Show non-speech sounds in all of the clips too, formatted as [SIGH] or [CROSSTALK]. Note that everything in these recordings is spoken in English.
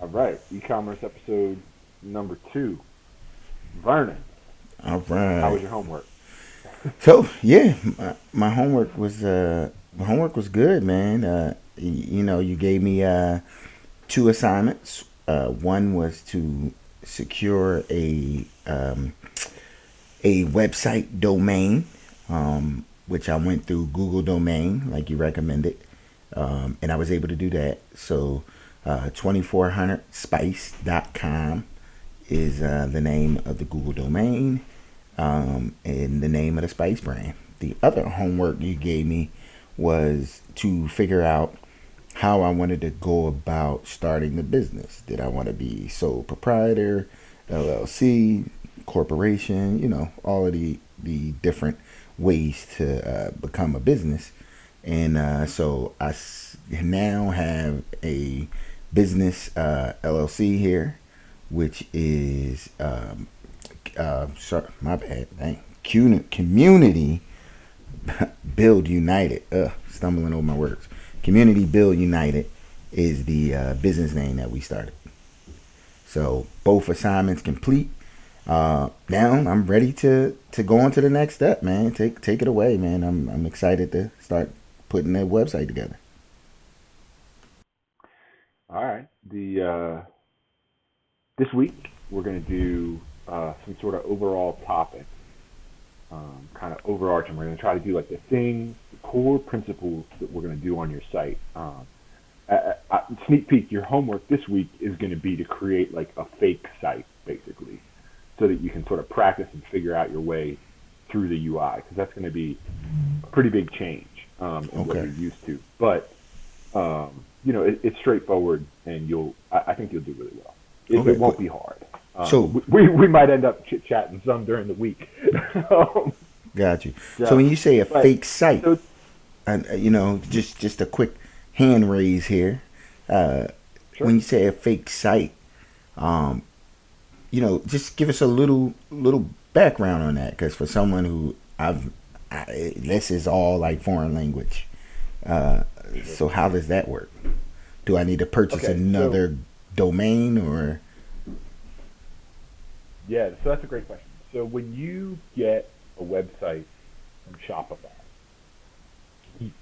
All right, e-commerce episode number two. Vernon, All right. how was your homework? So yeah, my, my homework was uh my homework was good, man. Uh, y- you know, you gave me uh two assignments. Uh, one was to secure a um, a website domain, um, which I went through Google Domain, like you recommended, um, and I was able to do that. So, uh, 2400spice.com is uh, the name of the Google domain um, and the name of the spice brand. The other homework you gave me was to figure out how I wanted to go about starting the business. Did I want to be sole proprietor, LLC, corporation? You know, all of the the different ways to uh, become a business. And uh, so I now have a business uh, LLC here, which is um, uh, sorry, my bad. Dang. Community [LAUGHS] Build United. Ugh, stumbling over my words. Community Build United is the uh, business name that we started. So both assignments complete. Uh, now I'm ready to to go on to the next step, man. Take take it away, man. I'm I'm excited to start putting that website together. All right, the uh, this week we're going to do uh, some sort of overall topic, um, kind of overarching. We're going to try to do like the things, the core principles that we're going to do on your site. Um, uh, uh, sneak peek, your homework this week is going to be to create like a fake site, basically, so that you can sort of practice and figure out your way through the UI, because that's going to be a pretty big change um, in what you're used to. But um, you know, it, it's straightforward, and you'll. I, I think you'll do really well. It, Okay, it won't be hard. Um, So- we we might end up chit chatting some during the week. [LAUGHS] Um, Got you. Yeah. So when you say a But- fake site, so and uh, you know, just just a quick hand raise here. Uh, Sure. When you say a fake site, um, you know, just give us a little little background on that, because for someone who I've, I, this is all like foreign language. Uh, so how does that work? Do I need to purchase Okay, so- another domain or? Yeah, so that's a great question. So when you get a website from Shopify,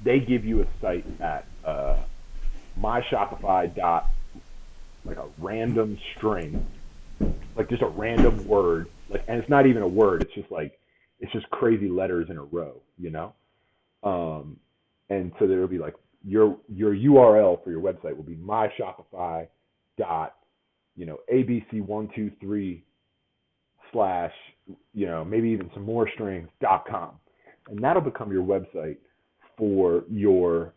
they give you a site at uh, myshopify dot like a random string, like just a random word, like and it's not even a word. It's just like it's just crazy letters in a row, you know. Um, and so there will be like your your URL for your website will be myshopify dot you know abc one two three slash, you know, maybe even some more strings, dot com. And that'll become your website for your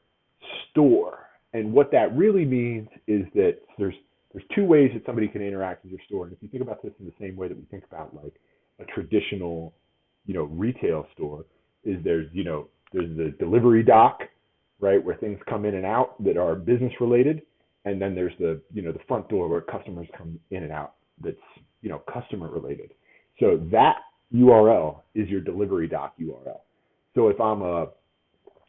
store. And what that really means is that there's there's two ways that somebody can interact with your store. And if you think about this in the same way that we think about like a traditional, you know, retail store, is there's, you know, there's the delivery dock, right, where things come in and out that are business related. And then there's the, you know, the front door where customers come in and out that's, you know, customer related. So that URL is your delivery dock URL. So if I'm a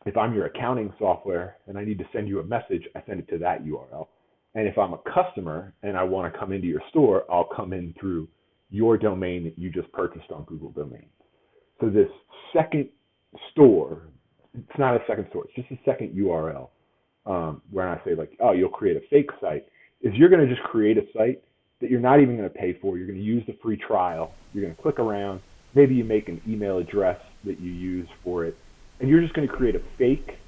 if I'm your accounting software and I need to send you a message, I send it to that URL. And if I'm a customer and I want to come into your store, I'll come in through your domain that you just purchased on Google Domains. So this second store, it's not a second it's just a second URL. Um, where I say like, oh, you'll create a fake site, is you're going to just create a site that you're not even going to pay for. You're going to use the free trial. You're going to click around. Maybe you make an email address that you use for it, and you're just going to create a fake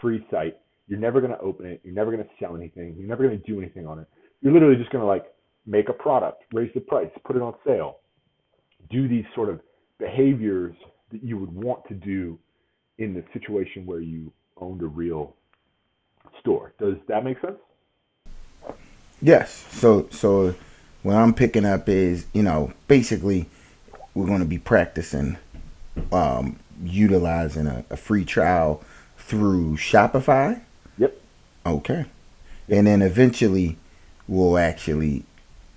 free site. You're never going to open it. You're never going to sell anything. You're never going to do anything on it. You're literally just going to like make a product, raise the price, put it on sale, do these sort of behaviors that you would want to do in the situation where you owned a real store. Does that make sense? Yes. So so what I'm picking up is, you know, basically we're going to be practicing um, utilizing a, a free trial through Shopify. Yep. Okay. And then eventually we'll actually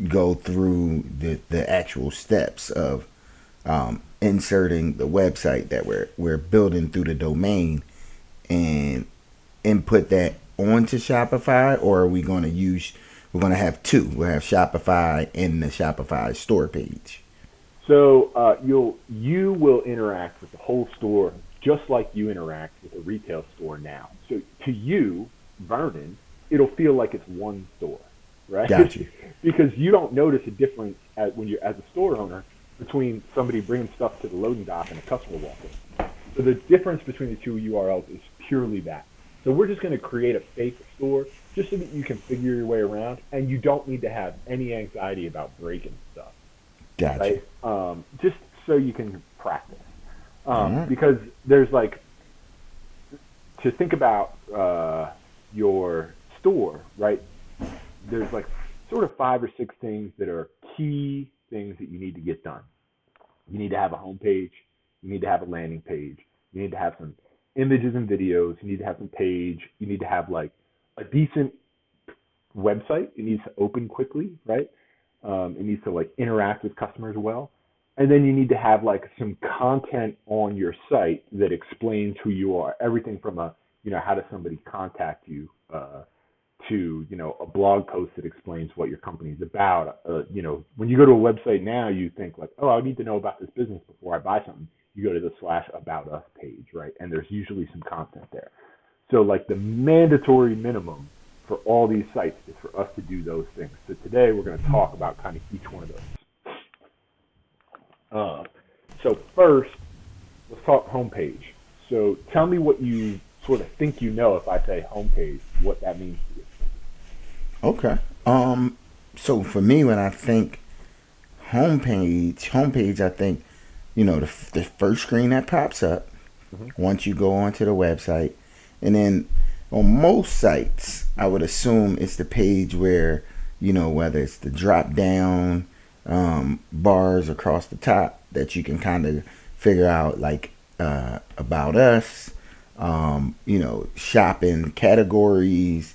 go through the, the actual steps of um, inserting the website that we're we're building through the domain and input that onto Shopify or are we going to use we're going to have two. We'll have Shopify and the Shopify store page. So uh, you'll you will interact with the whole store just like you interact with a retail store now. So to you, Vernon, it'll feel like it's one store, right? Gotcha. [LAUGHS] because you don't notice a difference at, when you're as a store owner between somebody bringing stuff to the loading dock and a customer walking. So the difference between the two URLs is purely that. So we're just going to create a fake store just so that you can figure your way around, and you don't need to have any anxiety about breaking stuff Gotcha. right? Um, just so you can practice. Um, Alright. Because there's like to think about uh, your store, right? There's like sort of five or six things that are key things that you need to get done. You need to have a home page. You need to have a landing page. You need to have some images and videos. You need to have some page. You need to have like a decent website. It needs to open quickly, right? Um, it needs to like interact with customers well. And then you need to have like some content on your site that explains who you are. Everything from a, you know, how does somebody contact you, uh, to, you know, a blog post that explains what your company is about. Uh, you know, when you go to a website now, you think like, oh, I need to know about this business before I buy something. You go to the slash about us page, right? And there's usually some content there. So like the mandatory minimum for all these sites is for us to do those things. So today we're going to talk about kind of each one of those. Uh, so first, let's talk homepage. So tell me what you sort of think you know if I say homepage, what that means to you. Okay. Um. So for me, when I think homepage, homepage, I think you know the the first screen that pops up Mhm. once you go onto the website, and then on most sites, I would assume it's the page where you know whether it's the drop down um, bars across the top that you can kind of figure out like uh, about us, um, you know, shopping categories,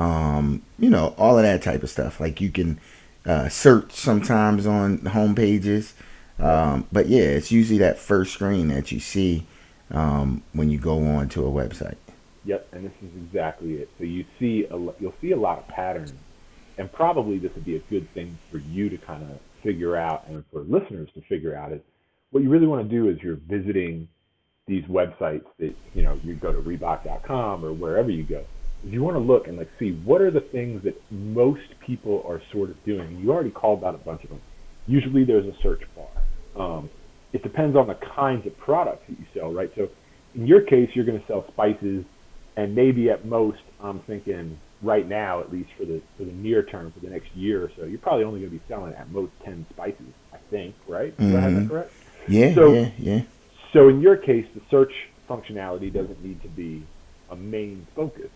um, you know, all of that type of stuff. Like you can uh, search sometimes on home pages. Um, but yeah, it's usually that first screen that you see um, when you go on to a website. Yep, and this is exactly it. So you see, a, you'll see a lot of patterns, and probably this would be a good thing for you to kind of figure out, and for listeners to figure out is what you really want to do is you're visiting these websites that you know you go to Reebok.com or wherever you go. Is you want to look and like see what are the things that most people are sort of doing. You already called out a bunch of them. Usually there's a search bar. Um, it depends on the kinds of products that you sell, right? So in your case, you're going to sell spices, and maybe at most, I'm thinking right now, at least for the for the near term, for the next year or so, you're probably only going to be selling at most ten spices. I think, right? Do I have that correct? Yeah, So- yeah, yeah. So in your case, the search functionality doesn't need to be a main focus,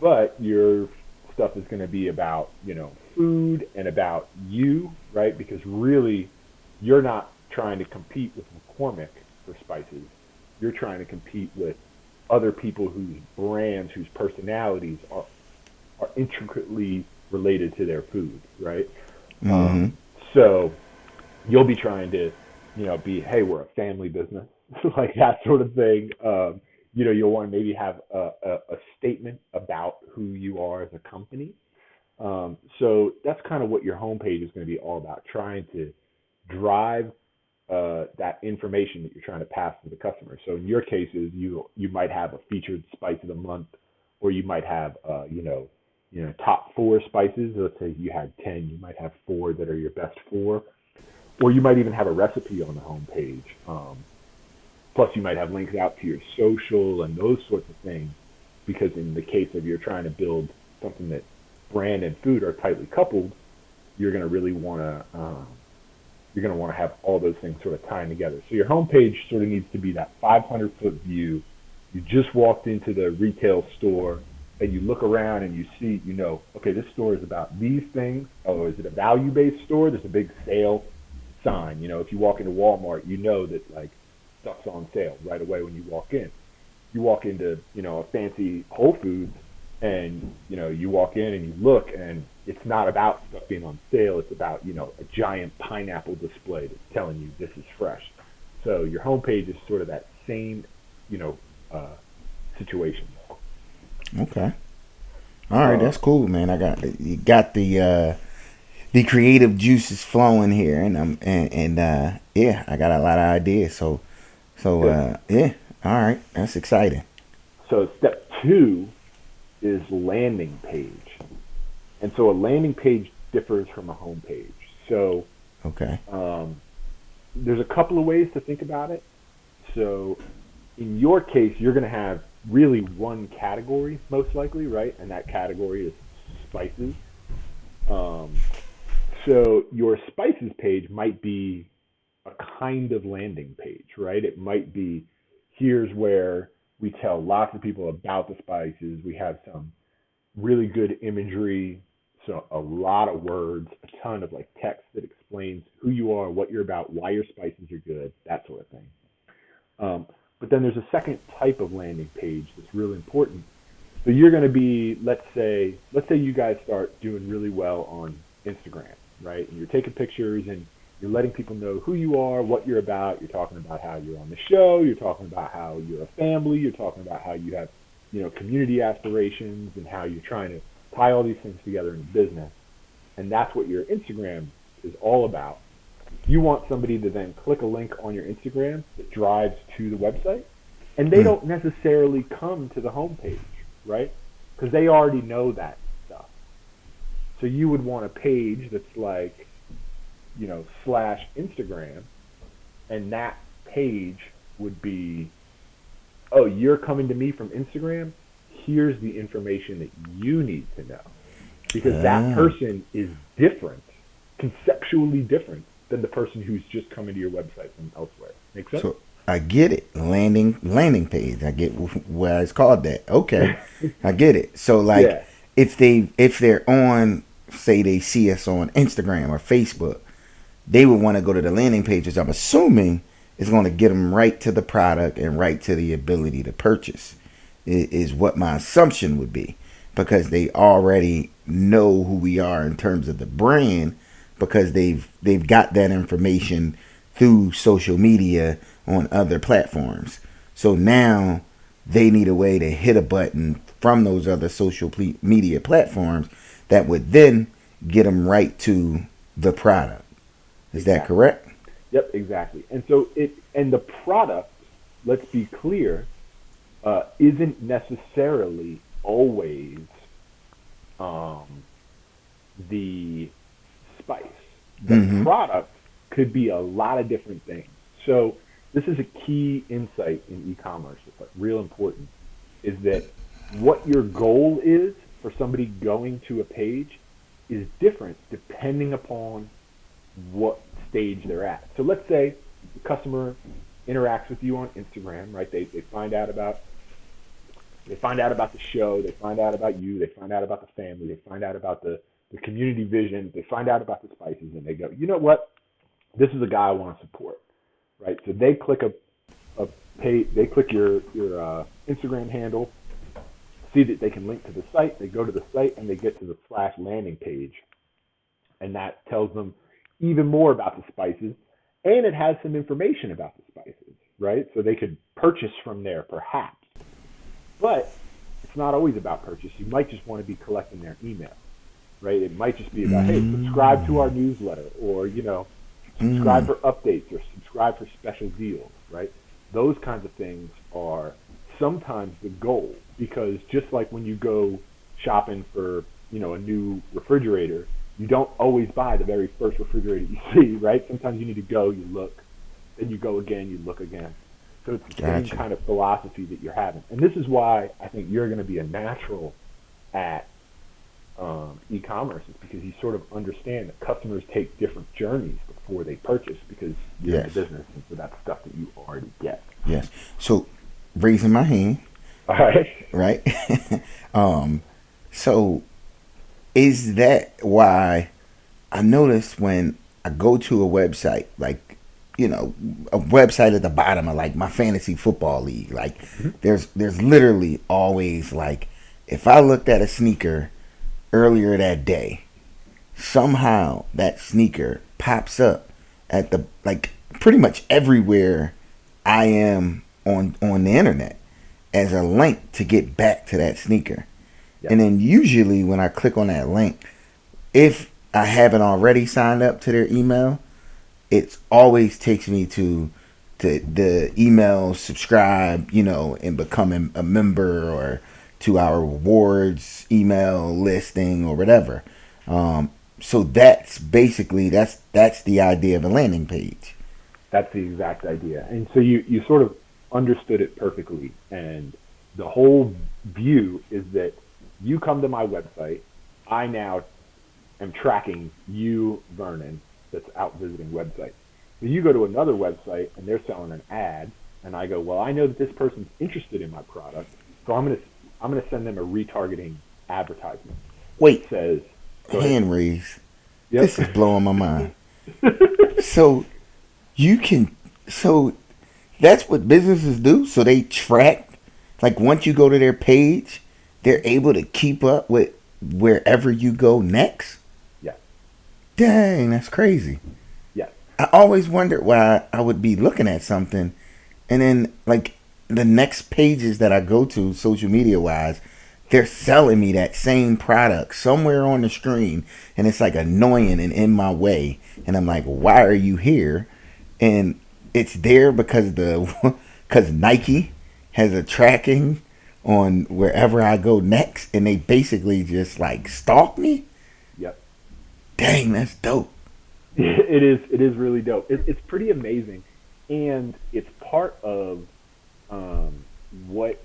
but your stuff is going to be about you know food and about you, right? Because really, you're not trying to compete with McCormick for spices. You're trying to compete with other people whose brands, whose personalities are are intricately related to their food, right? hmm Um, so you'll be trying to, you know, be, hey, we're a family business, [LAUGHS] like that sort of thing. Um, you know, you'll want to maybe have a, a, a statement about who you are as a company. Um, so that's kind of what your homepage is going to be all about, trying to drive uh, that information that you're trying to pass to the customer. So in your cases, you you might have a featured spice of the month, or you might have, uh, you know, you know, top four spices. Let's say you had 10, you might have four that are your best four. Or you might even have a recipe on the homepage. Um, plus, you might have links out to your social and those sorts of things. Because in the case of you're trying to build something that brand and food are tightly coupled, you're going to really want to um, you're going to want to have all those things sort of tying together. So your homepage sort of needs to be that 500 foot view. You just walked into the retail store and you look around and you see, you know, okay, this store is about these things. Oh, is it a value based store? There's a big sale sign. You know, if you walk into Walmart, you know that like stuff's on sale right away when you walk in. You walk into, you know, a fancy Whole Foods and, you know, you walk in and you look and it's not about stuff being on sale. It's about, you know, a giant pineapple display that's telling you this is fresh. So your homepage is sort of that same, you know, uh, situation. Okay. All right, Uh, that's cool, man. I got you got the uh the creative juices flowing here, and I'm and, and uh yeah, I got a lot of ideas. So so uh yeah, all right, that's exciting. So step two is landing page. And so a landing page differs from a home page. So Okay. um, there's a couple of ways to think about it. So in your case, you're going to have really one category, most likely, right? And that category is spices. Um, so your spices page might be a kind of landing page, right? It might be here's where we tell lots of people about the spices. We have some really good imagery, so a lot of words, a ton of like text that explains who you are, what you're about, why your spices are good, that sort of thing. Um, but then there's a second type of landing page that's really important. So you're going to be, let's say, let's say you guys start doing really well on Instagram, right? And you're taking pictures and you're letting people know who you are, what you're about. You're talking about how you're on the show. You're talking about how you're a family. You're talking about how you have, you know, community aspirations and how you're trying to tie all these things together in business. And that's what your Instagram is all about. You want somebody to then click a link on your Instagram that drives to the website, and they Hmm. don't necessarily come to the homepage, right? Because they already know that stuff. So you would want a page that's like, you know, slash Instagram, and that page would be, oh, you're coming to me from Instagram. Here's the information that you need to know, because Ah. that person is different, conceptually different than the person who's just coming to your website from elsewhere. Make sense? So I get it. Landing landing page. I get wh- why it's called that. Okay, [LAUGHS] I get it. So like, Yeah. if they if they're on, say they see us on Instagram or Facebook, they would want to go to the landing page, which I'm assuming is going to get them right to the product and right to the ability to purchase. Is what my assumption would be, because they already know who we are in terms of the brand, because they've they've got that information through social media on other platforms. So now they need a way to hit a button from those other social media platforms that would then get them right to the product. Is that correct? Yep, exactly. And so it and the product, let's be clear, uh, isn't necessarily always um, the spice. The Mhm. product could be a lot of different things. So this is a key insight in e-commerce. It's like real important. Is that what your goal is for somebody going to a page is different depending upon what stage they're at. So let's say the customer interacts with you on Instagram, right? They, they find out about they find out about the show, they find out about you, they find out about the family, they find out about the, the community vision, they find out about the spices, and they go, you know what? This is a guy I want to support, right? So they click a, a pay, they click your your uh, Instagram handle, see that they can link to the site, they go to the site, and they get to the slash landing page, and that tells them even more about the spices, and it has some information about the spices, right? So they could purchase from there, perhaps. But it's not always about purchase. You might just want to be collecting their email, right? It might just be about, hey, mm. subscribe to our newsletter, or you know, subscribe mm. for updates, or subscribe for special deals, right? Those kinds of things are sometimes the goal because just like when you go shopping for you know a new refrigerator, you don't always buy the very first refrigerator you [LAUGHS] see, right? Sometimes you need to go, you look, then you go again, you look again. So it's the same kind of philosophy that you're having, and this is why I think you're going to be a natural at um, e-commerce is because you sort of understand that customers take different journeys before they purchase because you're Yes. in the business and so that's stuff that you already get. Yes. So raising my hand, All right. right? [LAUGHS] um, so is that why I notice when I go to a website, like you know, a website at the bottom of like my fantasy football league, like mm-hmm. there's there's literally always like if I looked at a sneaker earlier that day, somehow that sneaker pops up at the like pretty much everywhere I am on on the internet as a link to get back to that sneaker. Yeah. And then usually when I click on that link, if I haven't already signed up to their email, it always takes me to to the email subscribe, you know, and becoming a member or to our rewards email listing or whatever. Um, so that's basically that's that's the idea of a landing page. That's the exact idea. And so you, you sort of understood it perfectly. And the whole view is that you come to my website, I now am tracking you, Vernon, that's out visiting websites. So you go to another website and they're selling an ad, and I go, well, I know that this person's interested in my product, so I'm gonna I'm gonna send them a retargeting advertisement. Wait, It says, hand raise. Yep. This is blowing my mind. [LAUGHS] so you can so that's what businesses do. So they track like once you go to their page, they're able to keep up with wherever you go next. Yes. Dang, that's crazy. Yes. I always wondered why I would be looking at something and then like the next pages that I go to social media wise, they're selling me that same product somewhere on the screen and it's like annoying and in my way and I'm like, "Why are you here?" And it's there because the [LAUGHS] cuz Nike has a tracking on wherever I go next and they basically just like stalk me. Yep. Dang, that's dope. [LAUGHS] it is it is really dope. It, it's pretty amazing, and it's part of um, what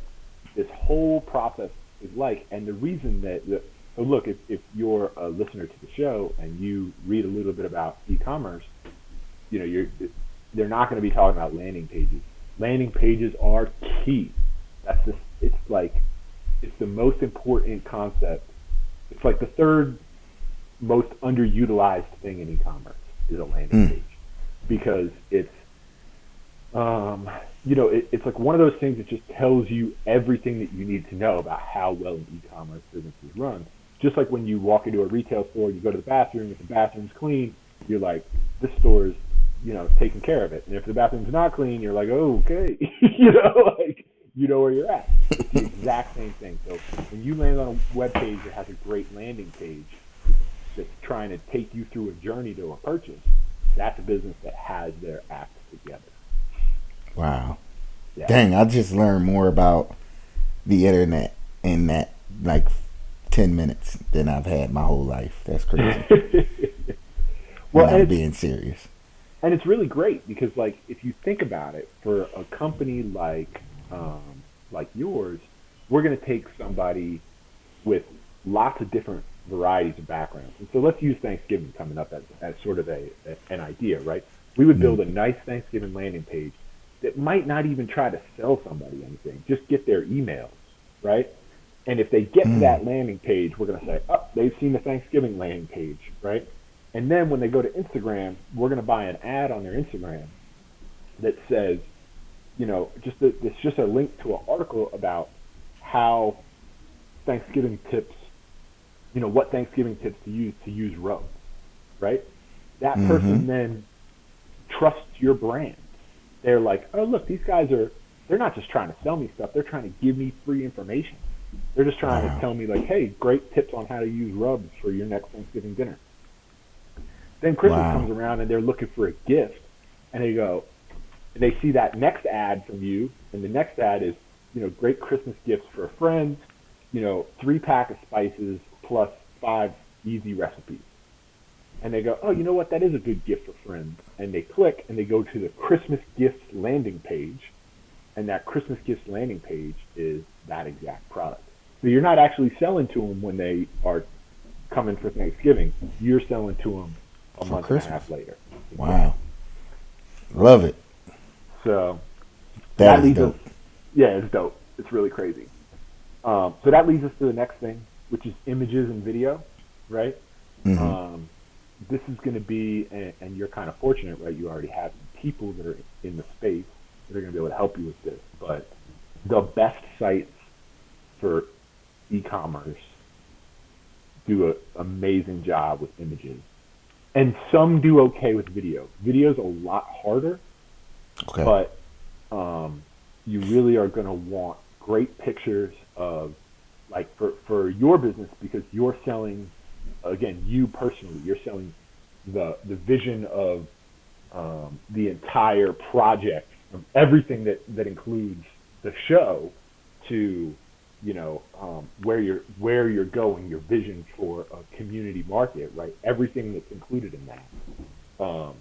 this whole process is like. And the reason that the, so look, if, if you're a listener to the show and you read a little bit about e-commerce, you know you're they're not going to be talking about landing pages. Landing pages are key. That's the it's like it's the most important concept. It's like the third most underutilized thing in e-commerce is a landing Mm. page because it's um, you know it, it's like one of those things that just tells you everything that you need to know about how well an e-commerce business is run. Just like when you walk into a retail store, you go to the bathroom. If the bathroom's clean, you're like, this store is you know taking care of it. And if the bathroom's not clean, you're like, oh, okay, [LAUGHS] you know, like you know where you're at. It's the exact same thing. So when you land on a web page that has a great landing page that's trying to take you through a journey to a purchase, that's a business that has their act together. Wow. Yeah. Dang, I just learned more about the internet in that like 10 minutes than I've had my whole life. That's crazy. [LAUGHS] well, I'm being serious. and it's really great because, like, if you think about it, for a company like um, like yours, we're going to take somebody with lots of different varieties of backgrounds. And so let's use Thanksgiving coming up as, as sort of a, a an idea, right? We would build a nice Thanksgiving landing page that might not even try to sell somebody anything, just get their emails, right? And if they get to that landing page, we're going to say, oh, they've seen the Thanksgiving landing page, right? And then when they go to Instagram, we're going to buy an ad on their Instagram that says, you know, just a, it's just a link to an article about how Thanksgiving tips, you know, what Thanksgiving tips to use to use rubs, right? That mm-hmm. person then trusts your brand. They're like, oh look, these guys are they're not just trying to sell me stuff, they're trying to give me free information. They're just trying Wow. to tell me like, hey, great tips on how to use rubs for your next Thanksgiving dinner. Then Christmas Wow. comes around and they're looking for a gift and they go and they see that next ad from you and the next ad is, you know, great Christmas gifts for a friend, you know, three pack of spices plus five easy recipes and they go, oh, you know what? That is a good gift for friends. And they click and they go to the Christmas gifts landing page, and that Christmas gifts landing page is that exact product. So you're not actually selling to them when they are coming for Thanksgiving. You're selling to them a For month Christmas. and a half later. Wow. Love it. So That that leads dope. us. Yeah, it's dope. It's really crazy. Um, so that leads us to the next thing, which is images and video, right? Mhm. Um, this is going to be, and, and you're kind of fortunate, right? You already have people that are in the space that are going to be able to help you with this. But the best sites for e-commerce do an amazing job with images, and some do okay with video. Video's a lot harder, okay. but um, you really are going to want great pictures of like for for your business because you're selling again you personally you're selling the the vision of um, the entire project of everything that that includes the show to you know um, where you're where you're going your vision for a community market right everything that's included in that um,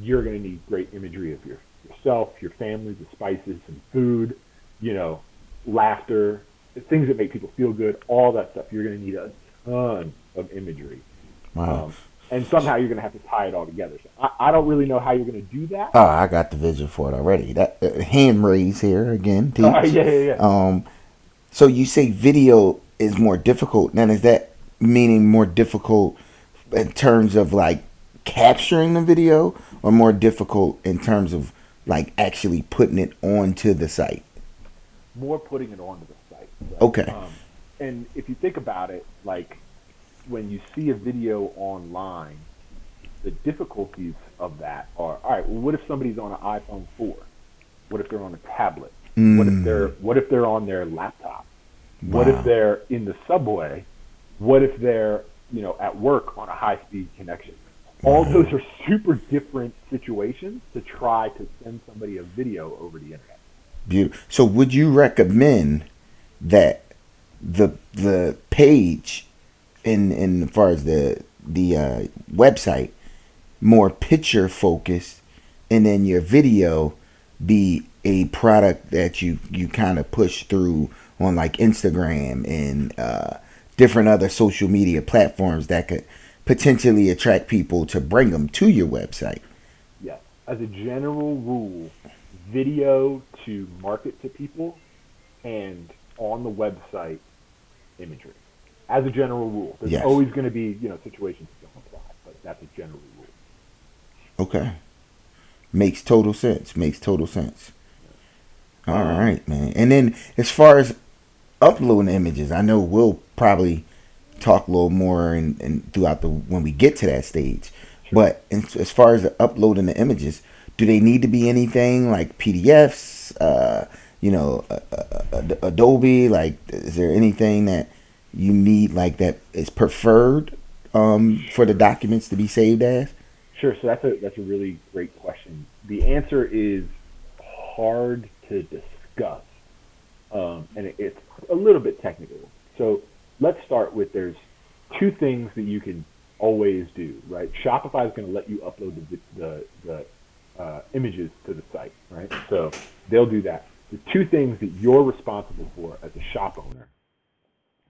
you're going to need great imagery of your yourself your family the spices and food you know laughter things that make people feel good all that stuff you're going to need a ton of imagery Wow. um, and somehow you're going to have to tie it all together so I, I don't really know how you're going to do that Oh, I got the vision for it already. That uh, hand raise here again. Teach. Uh, [LAUGHS] yeah yeah yeah Um, so you say video is more difficult. Now, is that meaning more difficult in terms of like capturing the video, or more difficult in terms of like actually putting it onto the site? more putting it onto the site. right? Okay. Um, and if you think about it, like when you see a video online, the difficulties of that are all right. Well, what if somebody's on an iPhone four? What if they're on a tablet? What if they're What if they're on their laptop? What if they're in the subway? What if they're you know at work on a high speed connection? All those are super different situations to try to send somebody a video over the internet. Beautiful. So, would you recommend that the the page, in in as far as the the uh, website, more picture focused, and then your video be a product that you you kind of push through on like Instagram and uh, different other social media platforms that could potentially attract people to bring them to your website. Yes. As a general rule, video to market to people and on the website imagery. As a general rule. There's Yes. always going to be, you know, situations that don't apply, but that's a general rule. Okay. Makes total sense. Makes total sense. All right, man. And then as far as uploading images, I know we'll probably talk a little more and, and throughout the when we get to that stage. But in, as far as the uploading the images, do they need to be anything like PDFs? Uh, you know, uh, uh, uh, Adobe. Like, is there anything that you need like that is preferred um, for the documents to be saved as? Sure. So that's a that's a really great question. The answer is hard to discuss, um, and it, it's a little bit technical. So let's start with there's two things that you can always do. Right. Shopify is going to let you upload the the, the uh, images to the site. Right. So they'll do that. The two things that you're responsible for as a shop owner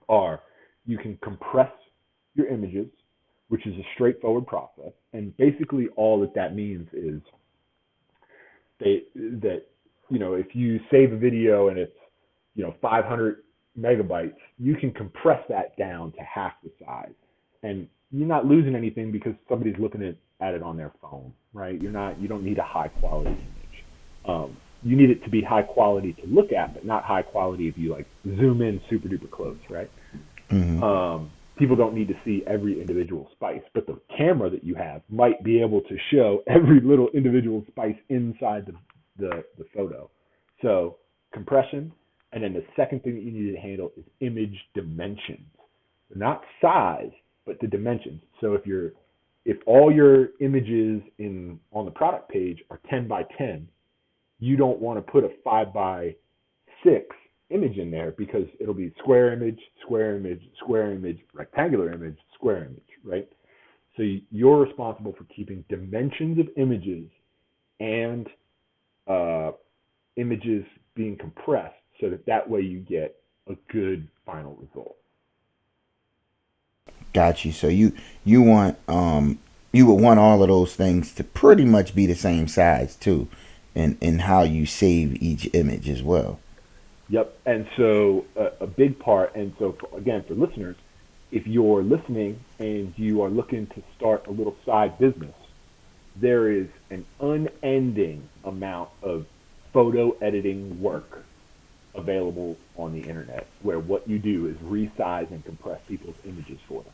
are you can compress your images which is a straightforward process. And basically, all that that means is they that you know if you save a video and it's you know 500 megabytes, you can compress that down to half the size, and you're not losing anything because somebody's looking at, at it on their phone, right? You're not you don't need a high quality image. Um, you need it to be high quality to look at, but not high quality if you like zoom in super duper close, right? um, people don't need to see every individual spice, but the camera that you have might be able to show [LAUGHS] every little individual spice inside the, the, the photo. So compression, and then the second thing that you need to handle is image dimensions, not size, but the dimensions. So if you're if all your images in on the product page are 10 by 10, you don't want to put a 5 by 6 image in there because it'll be square image, square image, square image, rectangular image, square image, right? So you're responsible for keeping dimensions of images and uh, images being compressed so that that way you get a good final result. Got you. So you you want um you would want all of those things to pretty much be the same size too, and and how you save each image as well. Yep. And so a, a big part, and so for, again, for listeners, if you're listening and you are looking to start a little side business, there is an unending amount of photo editing work available on the internet where what you do is resize and compress people's images for them.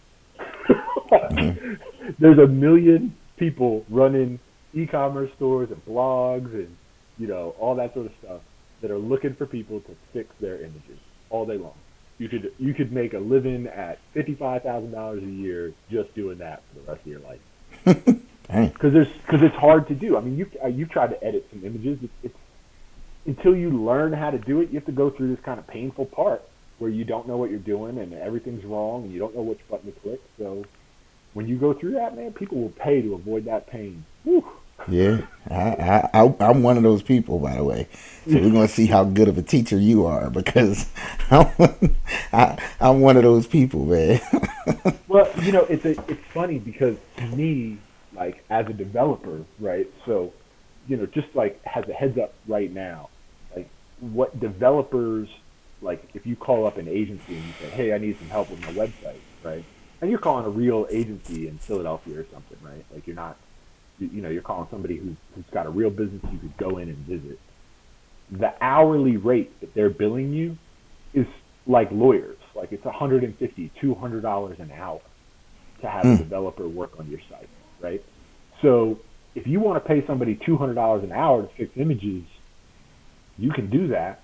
[LAUGHS] There's a million people running e-commerce stores and blogs and you know all that sort of stuff that are looking for people to fix their images all day long You could you could make a living at fifty five thousand dollars a year just doing that for the rest of your life. [LAUGHS] Because there's because it's hard to do. I mean, you uh, you've tried to edit some images. It's, it's until you learn how to do it, you have to go through this kind of painful part where you don't know what you're doing and everything's wrong and you don't know which button to click. So when you go through that, man, people will pay to avoid that pain. Whew. Yeah, I, I, I, I'm one of those people, by the way. So we're gonna see how good of a teacher you are because [LAUGHS] I'm, I, I'm one of those people, man. [LAUGHS] Well, you know, it's a, it's funny because to me, like as a developer, right? So, you know, just like has a heads up right now, like what developers like if you call up an agency and you say, "Hey, I need some help with my website," right? And you're calling a real agency in Philadelphia or something, right? Like you're not, you, you know, you're calling somebody who's who's got a real business you could go in and visit. The hourly rate that they're billing you is like lawyers, like it's 150, 200 dollars an hour to have a hmm. developer work on your site, right? So if you want to pay somebody two hundred dollars an hour to fix images, you can do that,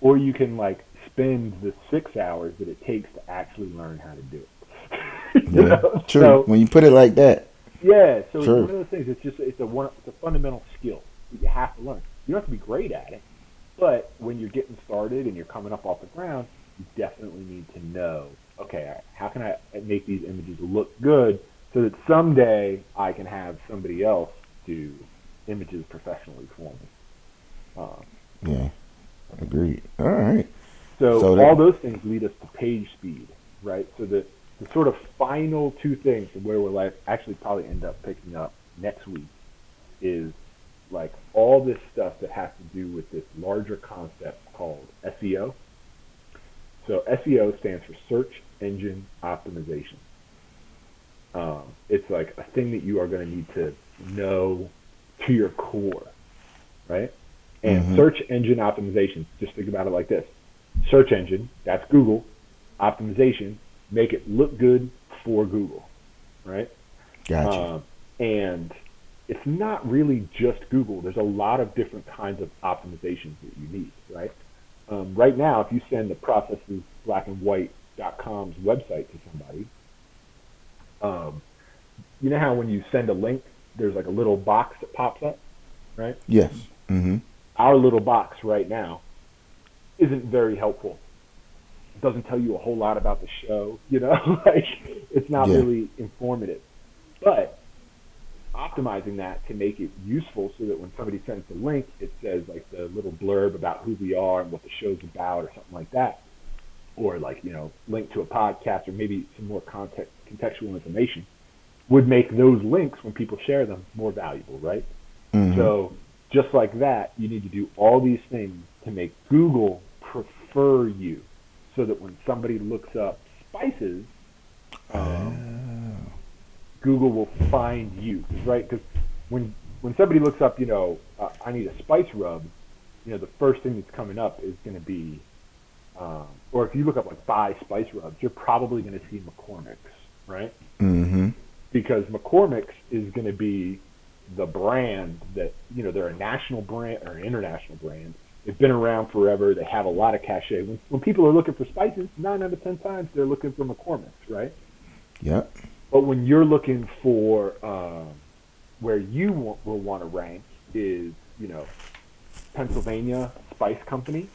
or you can like spend the six hours that it takes to actually learn how to do it. [LAUGHS] You Yeah, know? true. So, when you put it like that, yeah, so Sure. it's one of those things. It's just it's a one it's a fundamental skill that you have to learn. You don't have to be great at it, but when you're getting started and you're coming up off the ground, you definitely need to know. Okay, how can I make these images look good so that someday I can have somebody else do images professionally for me. Um, yeah, agreed. All right. so, So that- all those things lead us to page speed, right? So the, the sort of final two things and where we'll like actually probably end up picking up next week is like all this stuff that has to do with this larger concept called SEO. So SEO stands for search engine optimization. Um, it's like a thing that you are going to need to know to your core, right? And Mhm. search engine optimization, just think about it like this search engine, that's Google, optimization, make it look good for Google, right? Gotcha. Um, and it's not really just Google. There's a lot of different kinds of optimizations that you need, right? Um, right now, if you send the processes blackandwhite.com's website to somebody, um, you know how when you send a link, there's like a little box that pops up, right? yes. Mm-hmm. Our little box right now isn't very helpful. It doesn't tell you a whole lot about the show, [LAUGHS] you know, like it's not Yeah. really informative. But optimizing that to make it useful so that when somebody sends the link, it says like the little blurb about who we are and what the show's about or something like that. Or like, you know, link to a podcast or maybe some more context, contextual information would make those links when people share them more valuable, right? Mhm. So just like that, you need to do all these things to make Google prefer you so that when somebody looks up spices, um, Google will find you, right? Because when when somebody looks up, you know, uh, I need a spice rub, you know, the first thing that's coming up is going to be, um, or if you look up like buy spice rubs, you're probably going to see McCormick's, right? Mm-hmm. Because McCormick's is going to be the brand that you know they're a national brand or an international brand. They've been around forever. They have a lot of cachet. When, when people are looking for spices, nine out of ten times they're looking for McCormick's, right? Yep. But when you're looking for um, where you will want to rank is you know Pennsylvania Spice Company.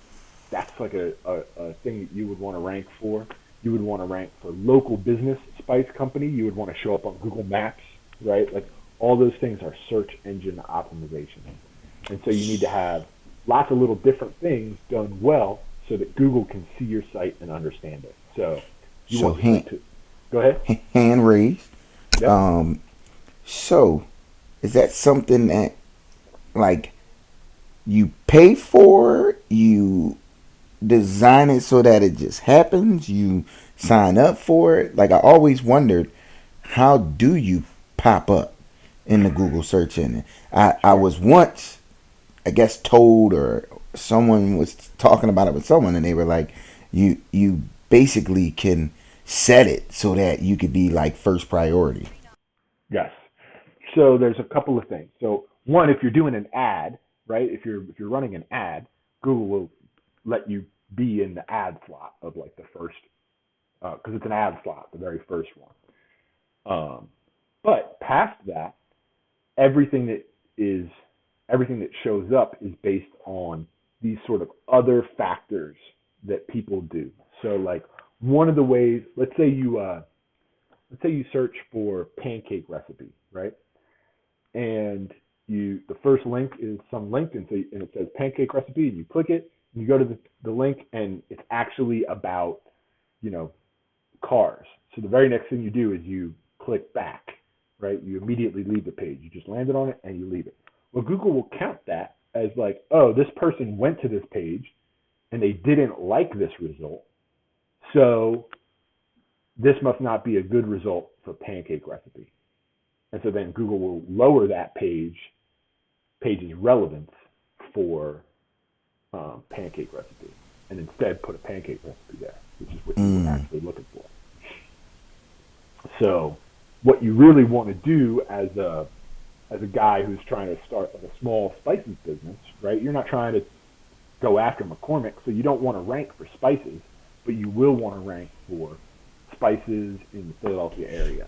That's like a, a, a thing that you would want to rank for. You would want to rank for local business spice company. You would want to show up on Google Maps, right? Like all those things are search engine optimization. And so you need to have lots of little different things done well so that Google can see your site and understand it. So you So want to, hint- to go ahead. Hand raised. Yep. Um, so is that something that like you pay for? You design it so that it just happens? You sign up for it? Like I always wondered, how do you pop up in the Google search engine? I, I was once, I guess, told or someone was talking about it with someone, and they were like, you you basically can set it so that you could be like first priority. Yes. So there's a couple of things. So one, if you're doing an ad, right? If you're if you're running an ad, Google will let you be in the ad slot of like the first, because uh, it's an ad slot, the very first one. Um, but past that, everything that is everything that shows up is based on these sort of other factors that people do. So like one of the ways, let's say you uh, let's say you search for pancake recipe, right? And you the first link is some link and, so, and it says pancake recipe and you click it you go to the, the link and it's actually about you know cars. So the very next thing you do is you click back, right? You immediately leave the page. You just landed on it and you leave it. Well, Google will count that as like, oh, this person went to this page and they didn't like this result. So this must not be a good result for pancake recipe. And so then Google will lower that page, page's relevance for um, pancake recipe, and instead put a pancake recipe there, which is what mm. you're actually looking for. So what you really want to do as a as a guy who's trying to start like a small spices business, right? You're not trying to go after McCormick, so you don't want to rank for spices, but you will want to rank for spices in the Philadelphia area,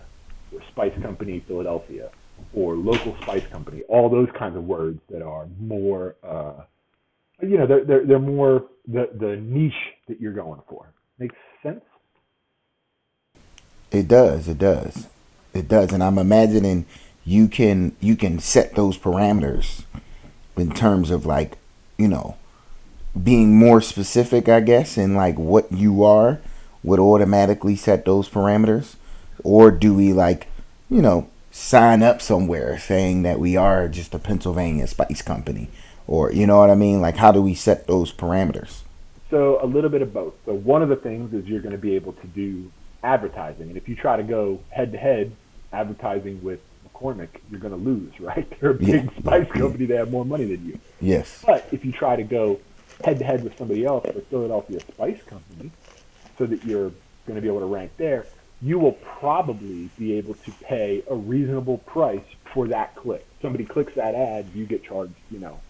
or Spice Company Philadelphia, or local spice company. All those kinds of words that are more, uh, you know, they're, they're they're more the the niche that you're going for. Makes sense. It does. It does. It does, and I'm imagining you can you can set those parameters in terms of like you know being more specific, I guess, in like what you are would automatically set those parameters? Or do we like, you know, sign up somewhere saying that we are just a Pennsylvania spice company? Or, you know what I mean? Like, how do we set those parameters? So, a little bit of both. So, one of the things is you're going to be able to do advertising. And if you try to go head to head advertising with McCormick, you're going to lose, [LAUGHS] right? They're a big yeah. spice company. They have more money than you. Yes. But if you try to go head to head with somebody else, the Philadelphia Spice Company, so that you're going to be able to rank there, you will probably be able to pay a reasonable price for that click. Somebody clicks that ad, you get charged, you know,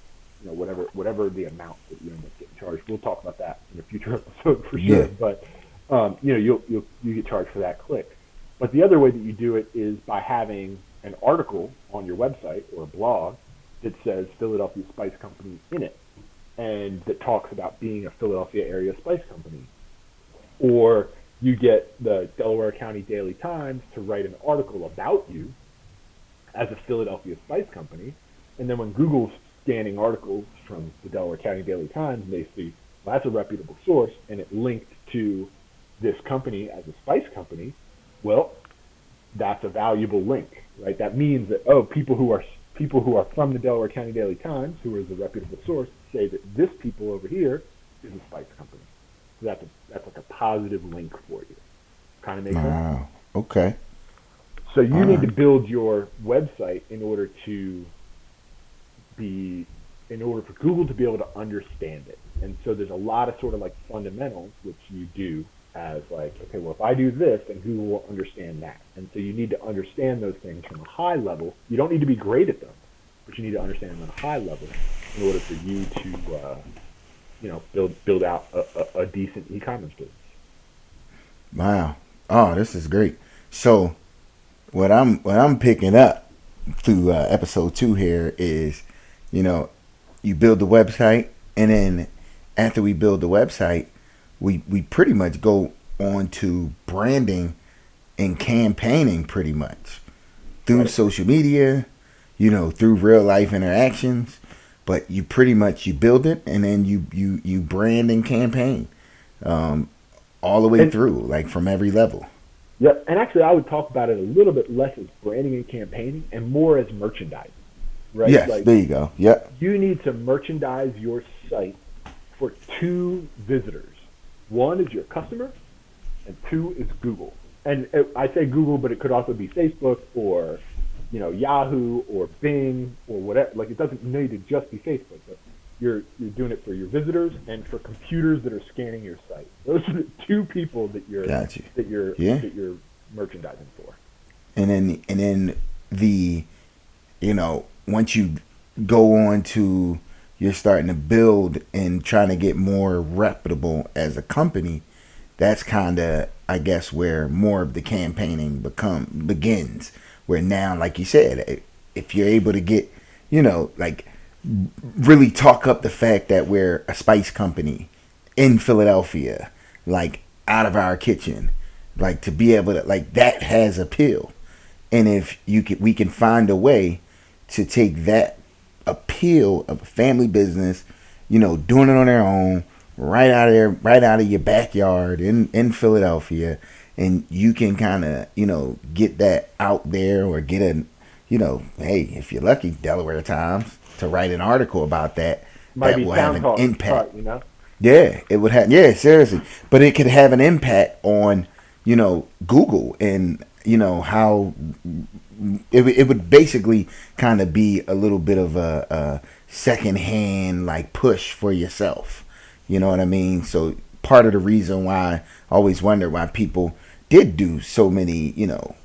you know whatever whatever the amount that you end up getting charged. We'll talk about that in a future [LAUGHS] episode for sure. Yeah. But um, you know, you'll you'll you get charged for that click. But the other way that you do it is by having an article on your website or a blog that says Philadelphia Spice Company in it and that talks about being a Philadelphia area spice company. Or you get the Delaware County Daily Times to write an article about you as a Philadelphia spice company. And then when Google's scanning articles from the Delaware County Daily Times, and they see, well, that's a reputable source, and it linked to this company as a spice company, well, that's a valuable link, right? That means that, oh, people who are people who are from the Delaware County Daily Times, who is a reputable source, say that this people over here is a spice company. So that's a, that's like a positive link for you. Kind of makes wow. sense. Okay. So you All need right. to build your website in order to be in order for Google to be able to understand it. And so there's a lot of sort of like fundamentals which you do as like, okay, well if I do this, then Google will understand that. And so you need to understand those things from a high level. You don't need to be great at them, but you need to understand them at a high level in order for you to, uh, you know, build build out a, a, a decent e-commerce business. Wow! Oh, this is great. So, what I'm what I'm picking up through uh, episode two here is, you know, you build the website, and then after we build the website, we we pretty much go on to branding and campaigning pretty much through right. social media, you know, through real life interactions. But you pretty much you build it and then you you you brand and campaign um, all the way and, through, like from every level. Yep, and actually, I would talk about it a little bit less as branding and campaigning, and more as merchandising. Right? Yes, like, there you go. Yep. You need to merchandise your site for two visitors. One is your customer, and two is Google and it, I say Google, but it could also be Facebook or you know Yahoo or Bing or whatever. Like it doesn't need to just be Facebook, but you're you're doing it for your visitors and for computers that are scanning your site. Those are the two people that you're gotcha. that you're yeah. that you're merchandising for. And then and then the you know once you go on to you're starting to build and trying to get more reputable as a company, that's kind of I guess where more of the campaigning become begins. Where now, like you said, if you're able to get, you know, like really talk up the fact that we're a spice company in Philadelphia, like out of our kitchen, like to be able to like that has appeal. And if you can, we can find a way to take that appeal of a family business, you know, doing it on their own, right out of there, right out of your backyard in in Philadelphia, and you can kind of you know get that out there or get a, you know, hey, if you're lucky, Delaware Times to write an article about that. Might that will have an impact. you know. Yeah, it would have. Yeah, seriously, but it could have an impact on you know Google and you know how it, it would basically kind of be a little bit of a, a secondhand like push for yourself. You know what I mean? So part of the reason why I always wonder why people did do so many, you know,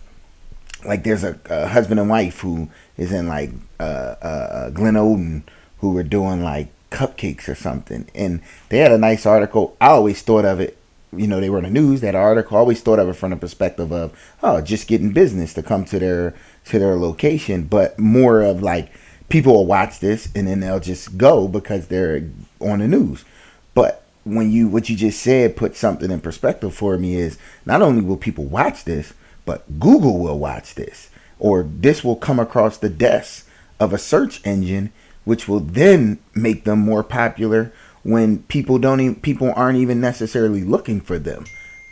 like there's a, a husband and wife who is in like uh, uh, uh Glenolden who were doing like cupcakes or something, and they had a nice article. I always thought of it, you know, they were in the news. That article, always thought of it from the perspective of oh, just getting business to come to their to their location, but more of like people will watch this and then they'll just go because they're on the news. But when you what you just said put something in perspective for me is not only will people watch this, but Google will watch this, or this will come across the desk of a search engine, which will then make them more popular when people don't even people aren't even necessarily looking for them.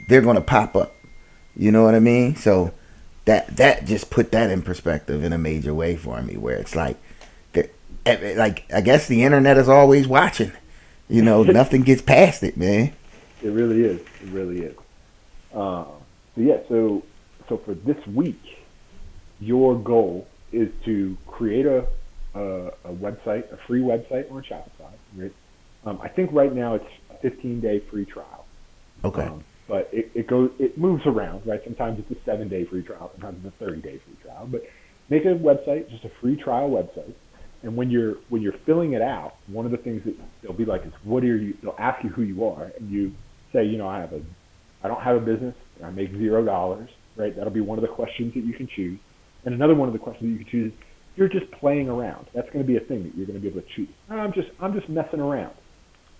They're gonna pop up. You know what I mean? So that that just put that in perspective in a major way for me, where it's like, like I guess the internet is always watching. You know, [LAUGHS] nothing gets past it, man. It really is. It really is. Uh, so yeah, so so for this week, your goal is to create a, a, a website, a free website on Shopify. Right? Um, I think right now it's a 15 day free trial. Okay. Um, but it, it goes, it moves around, right? Sometimes it's a seven day free trial, sometimes it's a 30 day free trial. But make a website, just a free trial website. And when you're when you're filling it out, one of the things that they'll be like is, what are you? They'll ask you who you are, and you say, you know, I have a, I don't have a business. I make zero dollars right? That'll be one of the questions that you can choose. And another one of the questions that you can choose is you're just playing around. That's going to be a thing that you're going to be able to choose. I'm just I'm just messing around,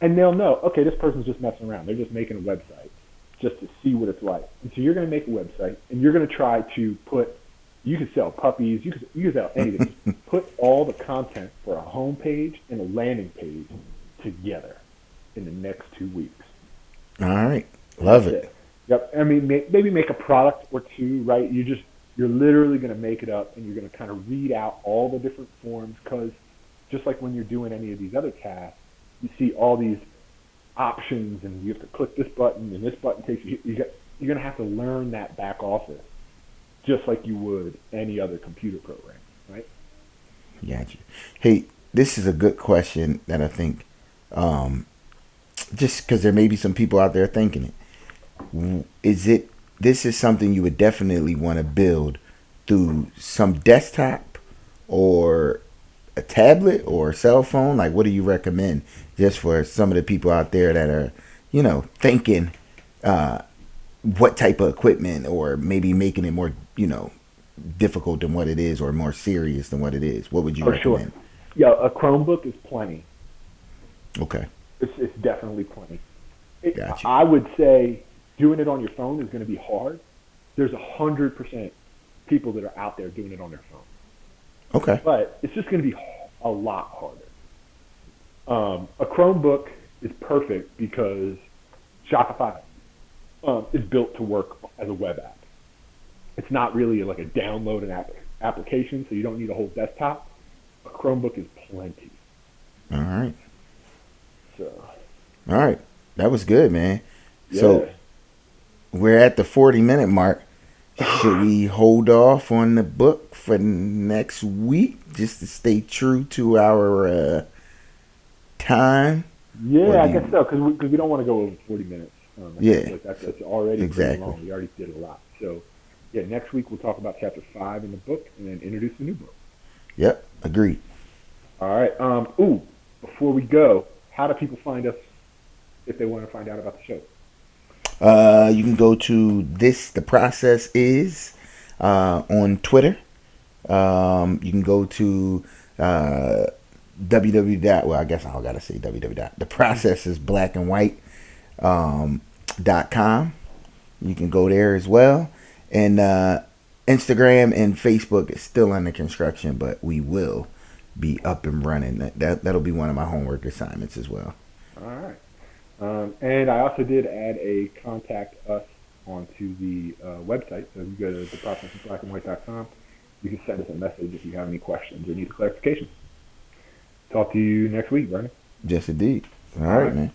and they'll know. Okay, this person's just messing around. They're just making a website just to see what it's like. And so you're going to make a website, and you're going to try to put. You can sell puppies. You can you can sell anything. [LAUGHS] put all the content for a home page and a landing page together in the next two weeks. All right, love it. it. Yep. I mean, maybe make a product or two, right? You just you're literally going to make it up, and you're going to kind of read out all the different forms because just like when you're doing any of these other tasks, you see all these options, and you have to click this button, and this button takes you. you get, you're going to have to learn that back office, just like you would any other computer program, right? Gotcha. Hey, this is a good question that I think, um, just because there may be some people out there thinking it is it this is something you would definitely want to build through some desktop or a tablet or a cell phone like what do you recommend just for some of the people out there that are you know thinking uh, what type of equipment or maybe making it more you know difficult than what it is or more serious than what it is what would you For recommend sure. yeah a chromebook is plenty okay it's, it's definitely plenty it, gotcha. i would say doing it on your phone is going to be hard. There's a hundred percent people that are out there doing it on their phone. Okay. But it's just going to be a lot harder. Um, a Chromebook is perfect because Shopify um, is built to work as a web app. It's not really like a download an app application, so you don't need a whole desktop. A Chromebook is plenty. All right. So. All right, that was good, man. Yeah. So we're at the 40 minute mark. Should we hold off on the book for next week just to stay true to our uh, time? Yeah, I guess so because we, cause we don't want to go over 40 minutes. Um, yeah. That's, that's already exactly. long. We already did a lot. So, yeah, next week we'll talk about chapter five in the book and then introduce the new book. Yep, agreed. All right. Um, ooh, before we go, how do people find us if they want to find out about the show? Uh, you can go to this. The process is uh, on Twitter. Um, you can go to uh, www. Well, I guess I gotta say www. The process is black and white um, dot com. You can go there as well, and uh, Instagram and Facebook is still under construction, but we will be up and running. That, that that'll be one of my homework assignments as well. All right. Um, and I also did add a contact us onto the uh, website. So if you go to theprocessofblackandwhite.com, you can send us a message if you have any questions or need clarification. Talk to you next week, Vernon. Just indeed. All All right, right. man.